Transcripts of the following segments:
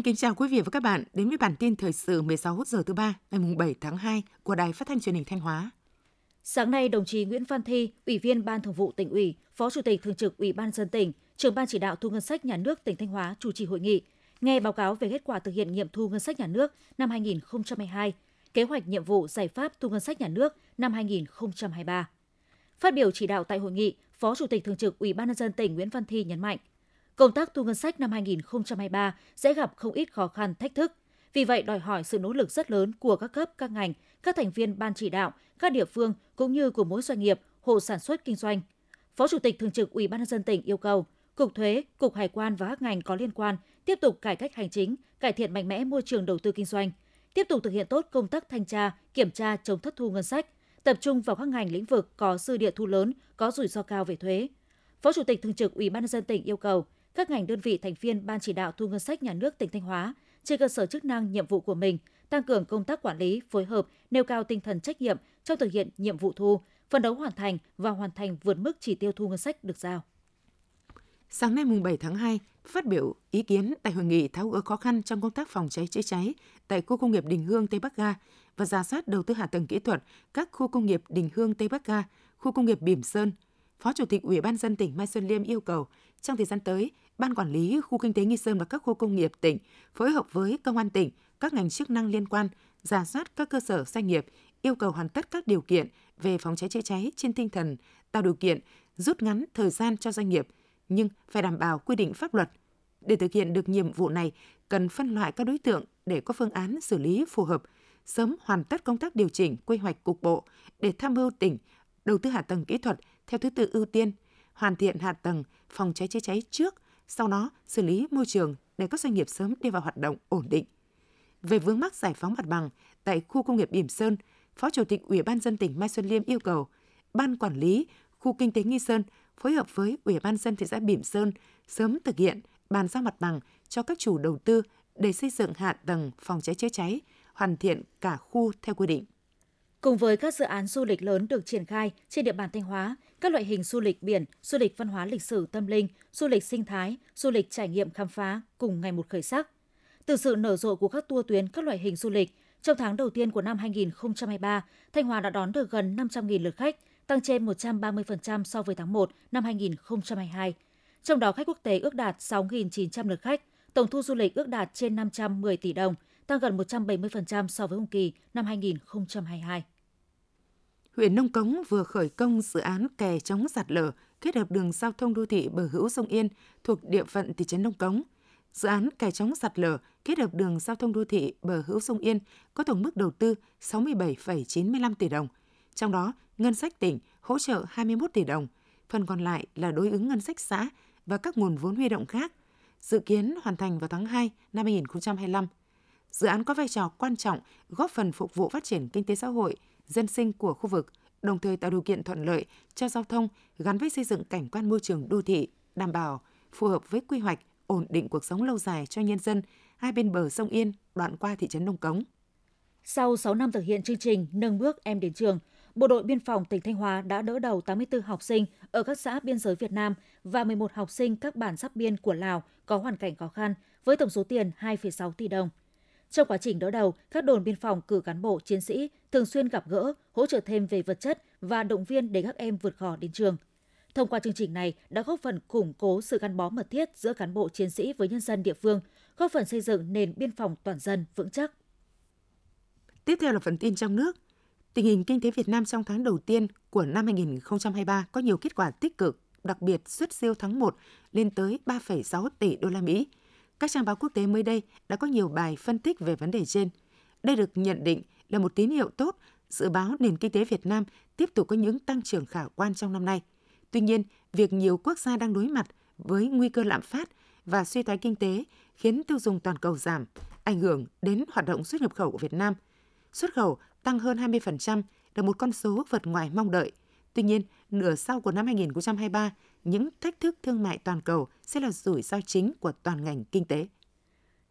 Xin kính chào quý vị và các bạn đến với bản tin thời sự 16 giờ thứ ba ngày 7 tháng 2 của Đài Phát thanh Truyền hình Thanh Hóa. Sáng nay, đồng chí Nguyễn Văn Thi, Ủy viên Ban Thường vụ tỉnh ủy, Phó Chủ tịch Thường trực Ủy ban dân tỉnh, trưởng ban chỉ đạo thu ngân sách nhà nước tỉnh Thanh Hóa chủ trì hội nghị, nghe báo cáo về kết quả thực hiện nghiệm thu ngân sách nhà nước năm 2022, kế hoạch nhiệm vụ giải pháp thu ngân sách nhà nước năm 2023. Phát biểu chỉ đạo tại hội nghị, Phó Chủ tịch Thường trực Ủy ban nhân dân tỉnh Nguyễn Văn Thi nhấn mạnh, công tác thu ngân sách năm 2023 sẽ gặp không ít khó khăn, thách thức. Vì vậy, đòi hỏi sự nỗ lực rất lớn của các cấp, các ngành, các thành viên ban chỉ đạo, các địa phương cũng như của mỗi doanh nghiệp, hộ sản xuất kinh doanh. Phó Chủ tịch Thường trực Ủy ban nhân dân tỉnh yêu cầu Cục Thuế, Cục Hải quan và các ngành có liên quan tiếp tục cải cách hành chính, cải thiện mạnh mẽ môi trường đầu tư kinh doanh, tiếp tục thực hiện tốt công tác thanh tra, kiểm tra chống thất thu ngân sách, tập trung vào các ngành lĩnh vực có dư địa thu lớn, có rủi ro cao về thuế. Phó Chủ tịch Thường trực Ủy ban nhân dân tỉnh yêu cầu các ngành đơn vị thành viên Ban chỉ đạo thu ngân sách nhà nước tỉnh Thanh Hóa trên cơ sở chức năng nhiệm vụ của mình, tăng cường công tác quản lý, phối hợp, nêu cao tinh thần trách nhiệm trong thực hiện nhiệm vụ thu, phấn đấu hoàn thành và hoàn thành vượt mức chỉ tiêu thu ngân sách được giao. Sáng nay mùng 7 tháng 2, phát biểu ý kiến tại hội nghị tháo gỡ khó khăn trong công tác phòng cháy chữa cháy tại khu công nghiệp Đình Hương Tây Bắc Ga và giả soát đầu tư hạ tầng kỹ thuật các khu công nghiệp Đình Hương Tây Bắc Ga, khu công nghiệp Bỉm Sơn, Phó Chủ tịch Ủy ban dân tỉnh Mai Xuân Liêm yêu cầu trong thời gian tới, Ban Quản lý Khu Kinh tế Nghi Sơn và các khu công nghiệp tỉnh phối hợp với Công an tỉnh, các ngành chức năng liên quan, giả soát các cơ sở doanh nghiệp, yêu cầu hoàn tất các điều kiện về phòng cháy chữa cháy trên tinh thần tạo điều kiện rút ngắn thời gian cho doanh nghiệp, nhưng phải đảm bảo quy định pháp luật. Để thực hiện được nhiệm vụ này, cần phân loại các đối tượng để có phương án xử lý phù hợp, sớm hoàn tất công tác điều chỉnh quy hoạch cục bộ để tham mưu tỉnh đầu tư hạ tầng kỹ thuật theo thứ tự ưu tiên, hoàn thiện hạ tầng phòng cháy chữa cháy trước, sau đó xử lý môi trường để các doanh nghiệp sớm đi vào hoạt động ổn định. Về vướng mắc giải phóng mặt bằng tại khu công nghiệp Bỉm Sơn, Phó Chủ tịch Ủy ban dân tỉnh Mai Xuân Liêm yêu cầu Ban Quản lý Khu Kinh tế Nghi Sơn phối hợp với Ủy ban dân thị xã Bỉm Sơn sớm thực hiện bàn giao mặt bằng cho các chủ đầu tư để xây dựng hạ tầng phòng cháy chữa cháy, hoàn thiện cả khu theo quy định. Cùng với các dự án du lịch lớn được triển khai trên địa bàn Thanh Hóa, các loại hình du lịch biển, du lịch văn hóa lịch sử tâm linh, du lịch sinh thái, du lịch trải nghiệm khám phá cùng ngày một khởi sắc. Từ sự nở rộ của các tour tuyến các loại hình du lịch, trong tháng đầu tiên của năm 2023, Thanh Hóa đã đón được gần 500.000 lượt khách, tăng trên 130% so với tháng 1 năm 2022. Trong đó khách quốc tế ước đạt 6.900 lượt khách, tổng thu du lịch ước đạt trên 510 tỷ đồng, tăng gần 170% so với cùng kỳ năm 2022 huyện Nông Cống vừa khởi công dự án kè chống sạt lở kết hợp đường giao thông đô thị bờ hữu sông Yên thuộc địa phận thị trấn Nông Cống. Dự án kè chống sạt lở kết hợp đường giao thông đô thị bờ hữu sông Yên có tổng mức đầu tư 67,95 tỷ đồng. Trong đó, ngân sách tỉnh hỗ trợ 21 tỷ đồng, phần còn lại là đối ứng ngân sách xã và các nguồn vốn huy động khác. Dự kiến hoàn thành vào tháng 2 năm 2025. Dự án có vai trò quan trọng góp phần phục vụ phát triển kinh tế xã hội, dân sinh của khu vực, đồng thời tạo điều kiện thuận lợi cho giao thông gắn với xây dựng cảnh quan môi trường đô thị, đảm bảo phù hợp với quy hoạch, ổn định cuộc sống lâu dài cho nhân dân hai bên bờ sông Yên đoạn qua thị trấn Nông Cống. Sau 6 năm thực hiện chương trình Nâng bước em đến trường, Bộ đội Biên phòng tỉnh Thanh Hóa đã đỡ đầu 84 học sinh ở các xã biên giới Việt Nam và 11 học sinh các bản giáp biên của Lào có hoàn cảnh khó khăn với tổng số tiền 2,6 tỷ đồng. Trong quá trình đỡ đầu, các đồn biên phòng cử cán bộ, chiến sĩ thường xuyên gặp gỡ, hỗ trợ thêm về vật chất và động viên để các em vượt khó đến trường. Thông qua chương trình này đã góp phần củng cố sự gắn bó mật thiết giữa cán bộ chiến sĩ với nhân dân địa phương, góp phần xây dựng nền biên phòng toàn dân vững chắc. Tiếp theo là phần tin trong nước. Tình hình kinh tế Việt Nam trong tháng đầu tiên của năm 2023 có nhiều kết quả tích cực, đặc biệt xuất siêu tháng 1 lên tới 3,6 tỷ đô la Mỹ, các trang báo quốc tế mới đây đã có nhiều bài phân tích về vấn đề trên. Đây được nhận định là một tín hiệu tốt dự báo nền kinh tế Việt Nam tiếp tục có những tăng trưởng khả quan trong năm nay. Tuy nhiên, việc nhiều quốc gia đang đối mặt với nguy cơ lạm phát và suy thoái kinh tế khiến tiêu dùng toàn cầu giảm, ảnh hưởng đến hoạt động xuất nhập khẩu của Việt Nam. Xuất khẩu tăng hơn 20% là một con số vượt ngoài mong đợi. Tuy nhiên, nửa sau của năm 2023 những thách thức thương mại toàn cầu sẽ là rủi ro chính của toàn ngành kinh tế.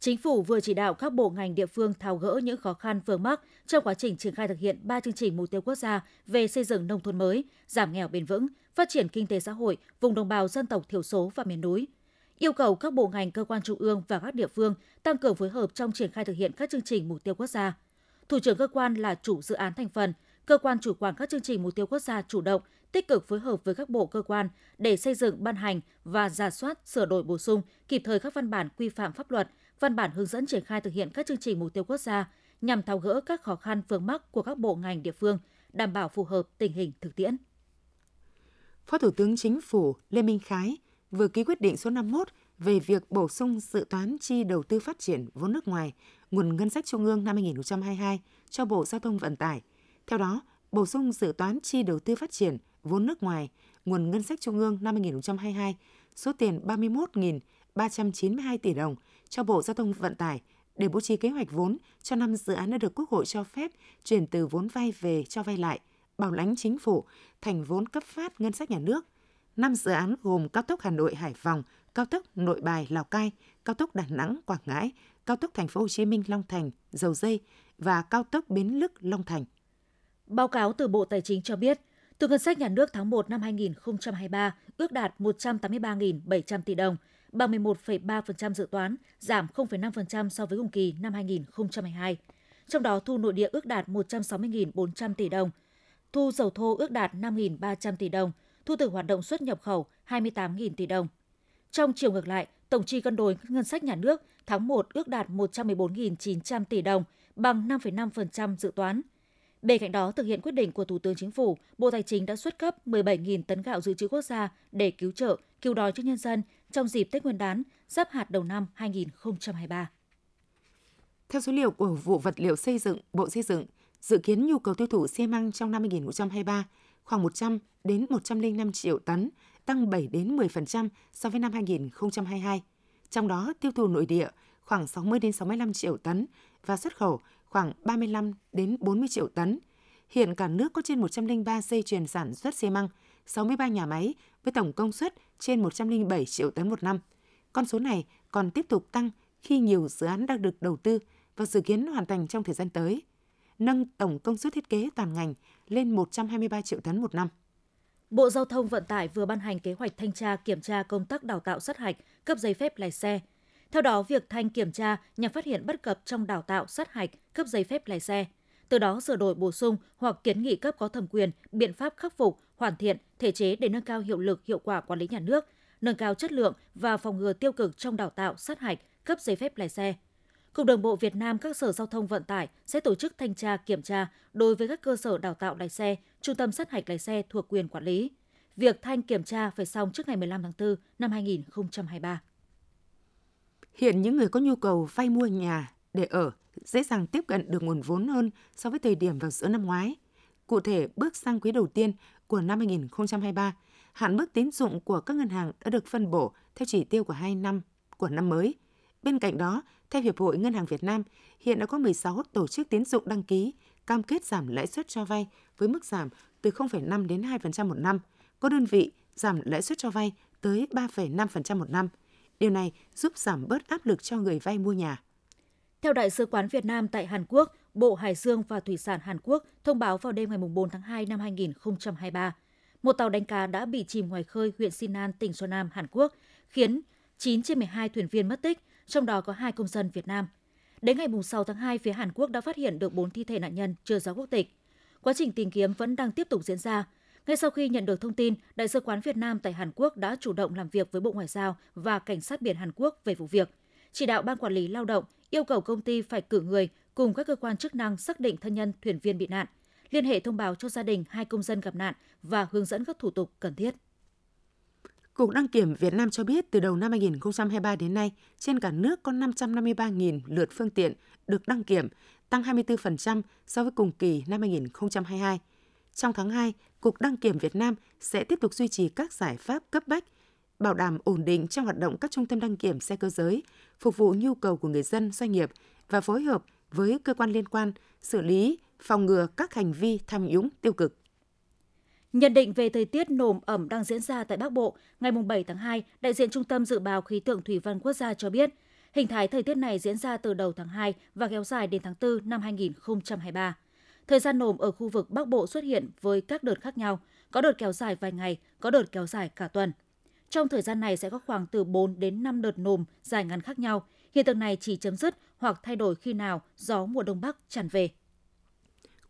Chính phủ vừa chỉ đạo các bộ ngành địa phương tháo gỡ những khó khăn vướng mắc trong quá trình triển khai thực hiện 3 chương trình mục tiêu quốc gia về xây dựng nông thôn mới, giảm nghèo bền vững, phát triển kinh tế xã hội vùng đồng bào dân tộc thiểu số và miền núi. yêu cầu các bộ ngành cơ quan trung ương và các địa phương tăng cường phối hợp trong triển khai thực hiện các chương trình mục tiêu quốc gia. Thủ trưởng cơ quan là chủ dự án thành phần, cơ quan chủ quản các chương trình mục tiêu quốc gia chủ động, tích cực phối hợp với các bộ cơ quan để xây dựng, ban hành và giả soát, sửa đổi bổ sung kịp thời các văn bản quy phạm pháp luật, văn bản hướng dẫn triển khai thực hiện các chương trình mục tiêu quốc gia nhằm tháo gỡ các khó khăn vướng mắc của các bộ ngành địa phương, đảm bảo phù hợp tình hình thực tiễn. Phó Thủ tướng Chính phủ Lê Minh Khái vừa ký quyết định số 51 về việc bổ sung dự toán chi đầu tư phát triển vốn nước ngoài, nguồn ngân sách trung ương năm 2022 cho Bộ Giao thông Vận tải. Theo đó, bổ sung dự toán chi đầu tư phát triển vốn nước ngoài, nguồn ngân sách trung ương năm 2022 số tiền 31.392 tỷ đồng cho Bộ Giao thông Vận tải để bố trí kế hoạch vốn cho năm dự án đã được Quốc hội cho phép chuyển từ vốn vay về cho vay lại, bảo lãnh chính phủ thành vốn cấp phát ngân sách nhà nước. Năm dự án gồm cao tốc Hà Nội Hải Phòng, cao tốc Nội Bài Lào Cai, cao tốc Đà Nẵng Quảng Ngãi, cao tốc Thành phố Hồ Chí Minh Long Thành Dầu Dây và cao tốc Bến Lức Long Thành. Báo cáo từ Bộ Tài chính cho biết, từ ngân sách nhà nước tháng 1 năm 2023 ước đạt 183.700 tỷ đồng, bằng 11,3% dự toán, giảm 0,5% so với cùng kỳ năm 2022. Trong đó thu nội địa ước đạt 160.400 tỷ đồng, thu dầu thô ước đạt 5.300 tỷ đồng, thu từ hoạt động xuất nhập khẩu 28.000 tỷ đồng. Trong chiều ngược lại, tổng chi cân đối ngân sách nhà nước tháng 1 ước đạt 114.900 tỷ đồng, bằng 5,5% dự toán. Bên cạnh đó, thực hiện quyết định của Thủ tướng Chính phủ, Bộ Tài chính đã xuất cấp 17.000 tấn gạo dự trữ quốc gia để cứu trợ, cứu đói cho nhân dân trong dịp Tết Nguyên đán, giáp hạt đầu năm 2023. Theo số liệu của vụ vật liệu xây dựng, Bộ Xây dựng, dự kiến nhu cầu tiêu thụ xi măng trong năm 2023 khoảng 100 đến 105 triệu tấn, tăng 7 đến 10% so với năm 2022. Trong đó, tiêu thụ nội địa khoảng 60 đến 65 triệu tấn và xuất khẩu khoảng 35 đến 40 triệu tấn. Hiện cả nước có trên 103 dây chuyền sản xuất xi măng, 63 nhà máy với tổng công suất trên 107 triệu tấn một năm. Con số này còn tiếp tục tăng khi nhiều dự án đang được đầu tư và dự kiến hoàn thành trong thời gian tới, nâng tổng công suất thiết kế toàn ngành lên 123 triệu tấn một năm. Bộ Giao thông Vận tải vừa ban hành kế hoạch thanh tra kiểm tra công tác đào tạo sát hạch, cấp giấy phép lái xe. Theo đó, việc thanh kiểm tra nhằm phát hiện bất cập trong đào tạo sát hạch, cấp giấy phép lái xe. Từ đó sửa đổi bổ sung hoặc kiến nghị cấp có thẩm quyền biện pháp khắc phục, hoàn thiện thể chế để nâng cao hiệu lực, hiệu quả quản lý nhà nước, nâng cao chất lượng và phòng ngừa tiêu cực trong đào tạo sát hạch, cấp giấy phép lái xe. Cục Đường bộ Việt Nam các sở giao thông vận tải sẽ tổ chức thanh tra kiểm tra đối với các cơ sở đào tạo lái xe, trung tâm sát hạch lái xe thuộc quyền quản lý. Việc thanh kiểm tra phải xong trước ngày 15 tháng 4 năm 2023. Hiện những người có nhu cầu vay mua nhà để ở dễ dàng tiếp cận được nguồn vốn hơn so với thời điểm vào giữa năm ngoái. Cụ thể, bước sang quý đầu tiên của năm 2023, hạn mức tín dụng của các ngân hàng đã được phân bổ theo chỉ tiêu của hai năm của năm mới. Bên cạnh đó, theo Hiệp hội Ngân hàng Việt Nam, hiện đã có 16 tổ chức tín dụng đăng ký cam kết giảm lãi suất cho vay với mức giảm từ 0,5 đến 2% một năm. Có đơn vị giảm lãi suất cho vay tới 3,5% một năm. Điều này giúp giảm bớt áp lực cho người vay mua nhà. Theo Đại sứ quán Việt Nam tại Hàn Quốc, Bộ Hải dương và Thủy sản Hàn Quốc thông báo vào đêm ngày 4 tháng 2 năm 2023, một tàu đánh cá đã bị chìm ngoài khơi huyện Sinan, tỉnh Sơn Nam, Hàn Quốc, khiến 9 trên 12 thuyền viên mất tích, trong đó có hai công dân Việt Nam. Đến ngày 6 tháng 2, phía Hàn Quốc đã phát hiện được 4 thi thể nạn nhân chưa rõ quốc tịch. Quá trình tìm kiếm vẫn đang tiếp tục diễn ra. Ngay sau khi nhận được thông tin, Đại sứ quán Việt Nam tại Hàn Quốc đã chủ động làm việc với Bộ Ngoại giao và Cảnh sát biển Hàn Quốc về vụ việc, chỉ đạo Ban Quản lý Lao động yêu cầu công ty phải cử người cùng các cơ quan chức năng xác định thân nhân thuyền viên bị nạn, liên hệ thông báo cho gia đình hai công dân gặp nạn và hướng dẫn các thủ tục cần thiết. Cục Đăng kiểm Việt Nam cho biết từ đầu năm 2023 đến nay, trên cả nước có 553.000 lượt phương tiện được đăng kiểm, tăng 24% so với cùng kỳ năm 2022. Trong tháng 2, Cục Đăng kiểm Việt Nam sẽ tiếp tục duy trì các giải pháp cấp bách, bảo đảm ổn định trong hoạt động các trung tâm đăng kiểm xe cơ giới, phục vụ nhu cầu của người dân, doanh nghiệp và phối hợp với cơ quan liên quan xử lý, phòng ngừa các hành vi tham nhũng tiêu cực. Nhận định về thời tiết nồm ẩm đang diễn ra tại Bắc Bộ, ngày 7 tháng 2, đại diện Trung tâm Dự báo Khí tượng Thủy văn Quốc gia cho biết, hình thái thời tiết này diễn ra từ đầu tháng 2 và kéo dài đến tháng 4 năm 2023. Thời gian nồm ở khu vực Bắc Bộ xuất hiện với các đợt khác nhau, có đợt kéo dài vài ngày, có đợt kéo dài cả tuần. Trong thời gian này sẽ có khoảng từ 4 đến 5 đợt nồm dài ngắn khác nhau. Hiện tượng này chỉ chấm dứt hoặc thay đổi khi nào gió mùa đông bắc tràn về.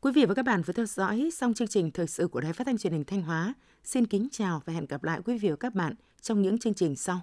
Quý vị và các bạn vừa theo dõi xong chương trình thời sự của Đài Phát thanh Truyền hình Thanh Hóa. Xin kính chào và hẹn gặp lại quý vị và các bạn trong những chương trình sau.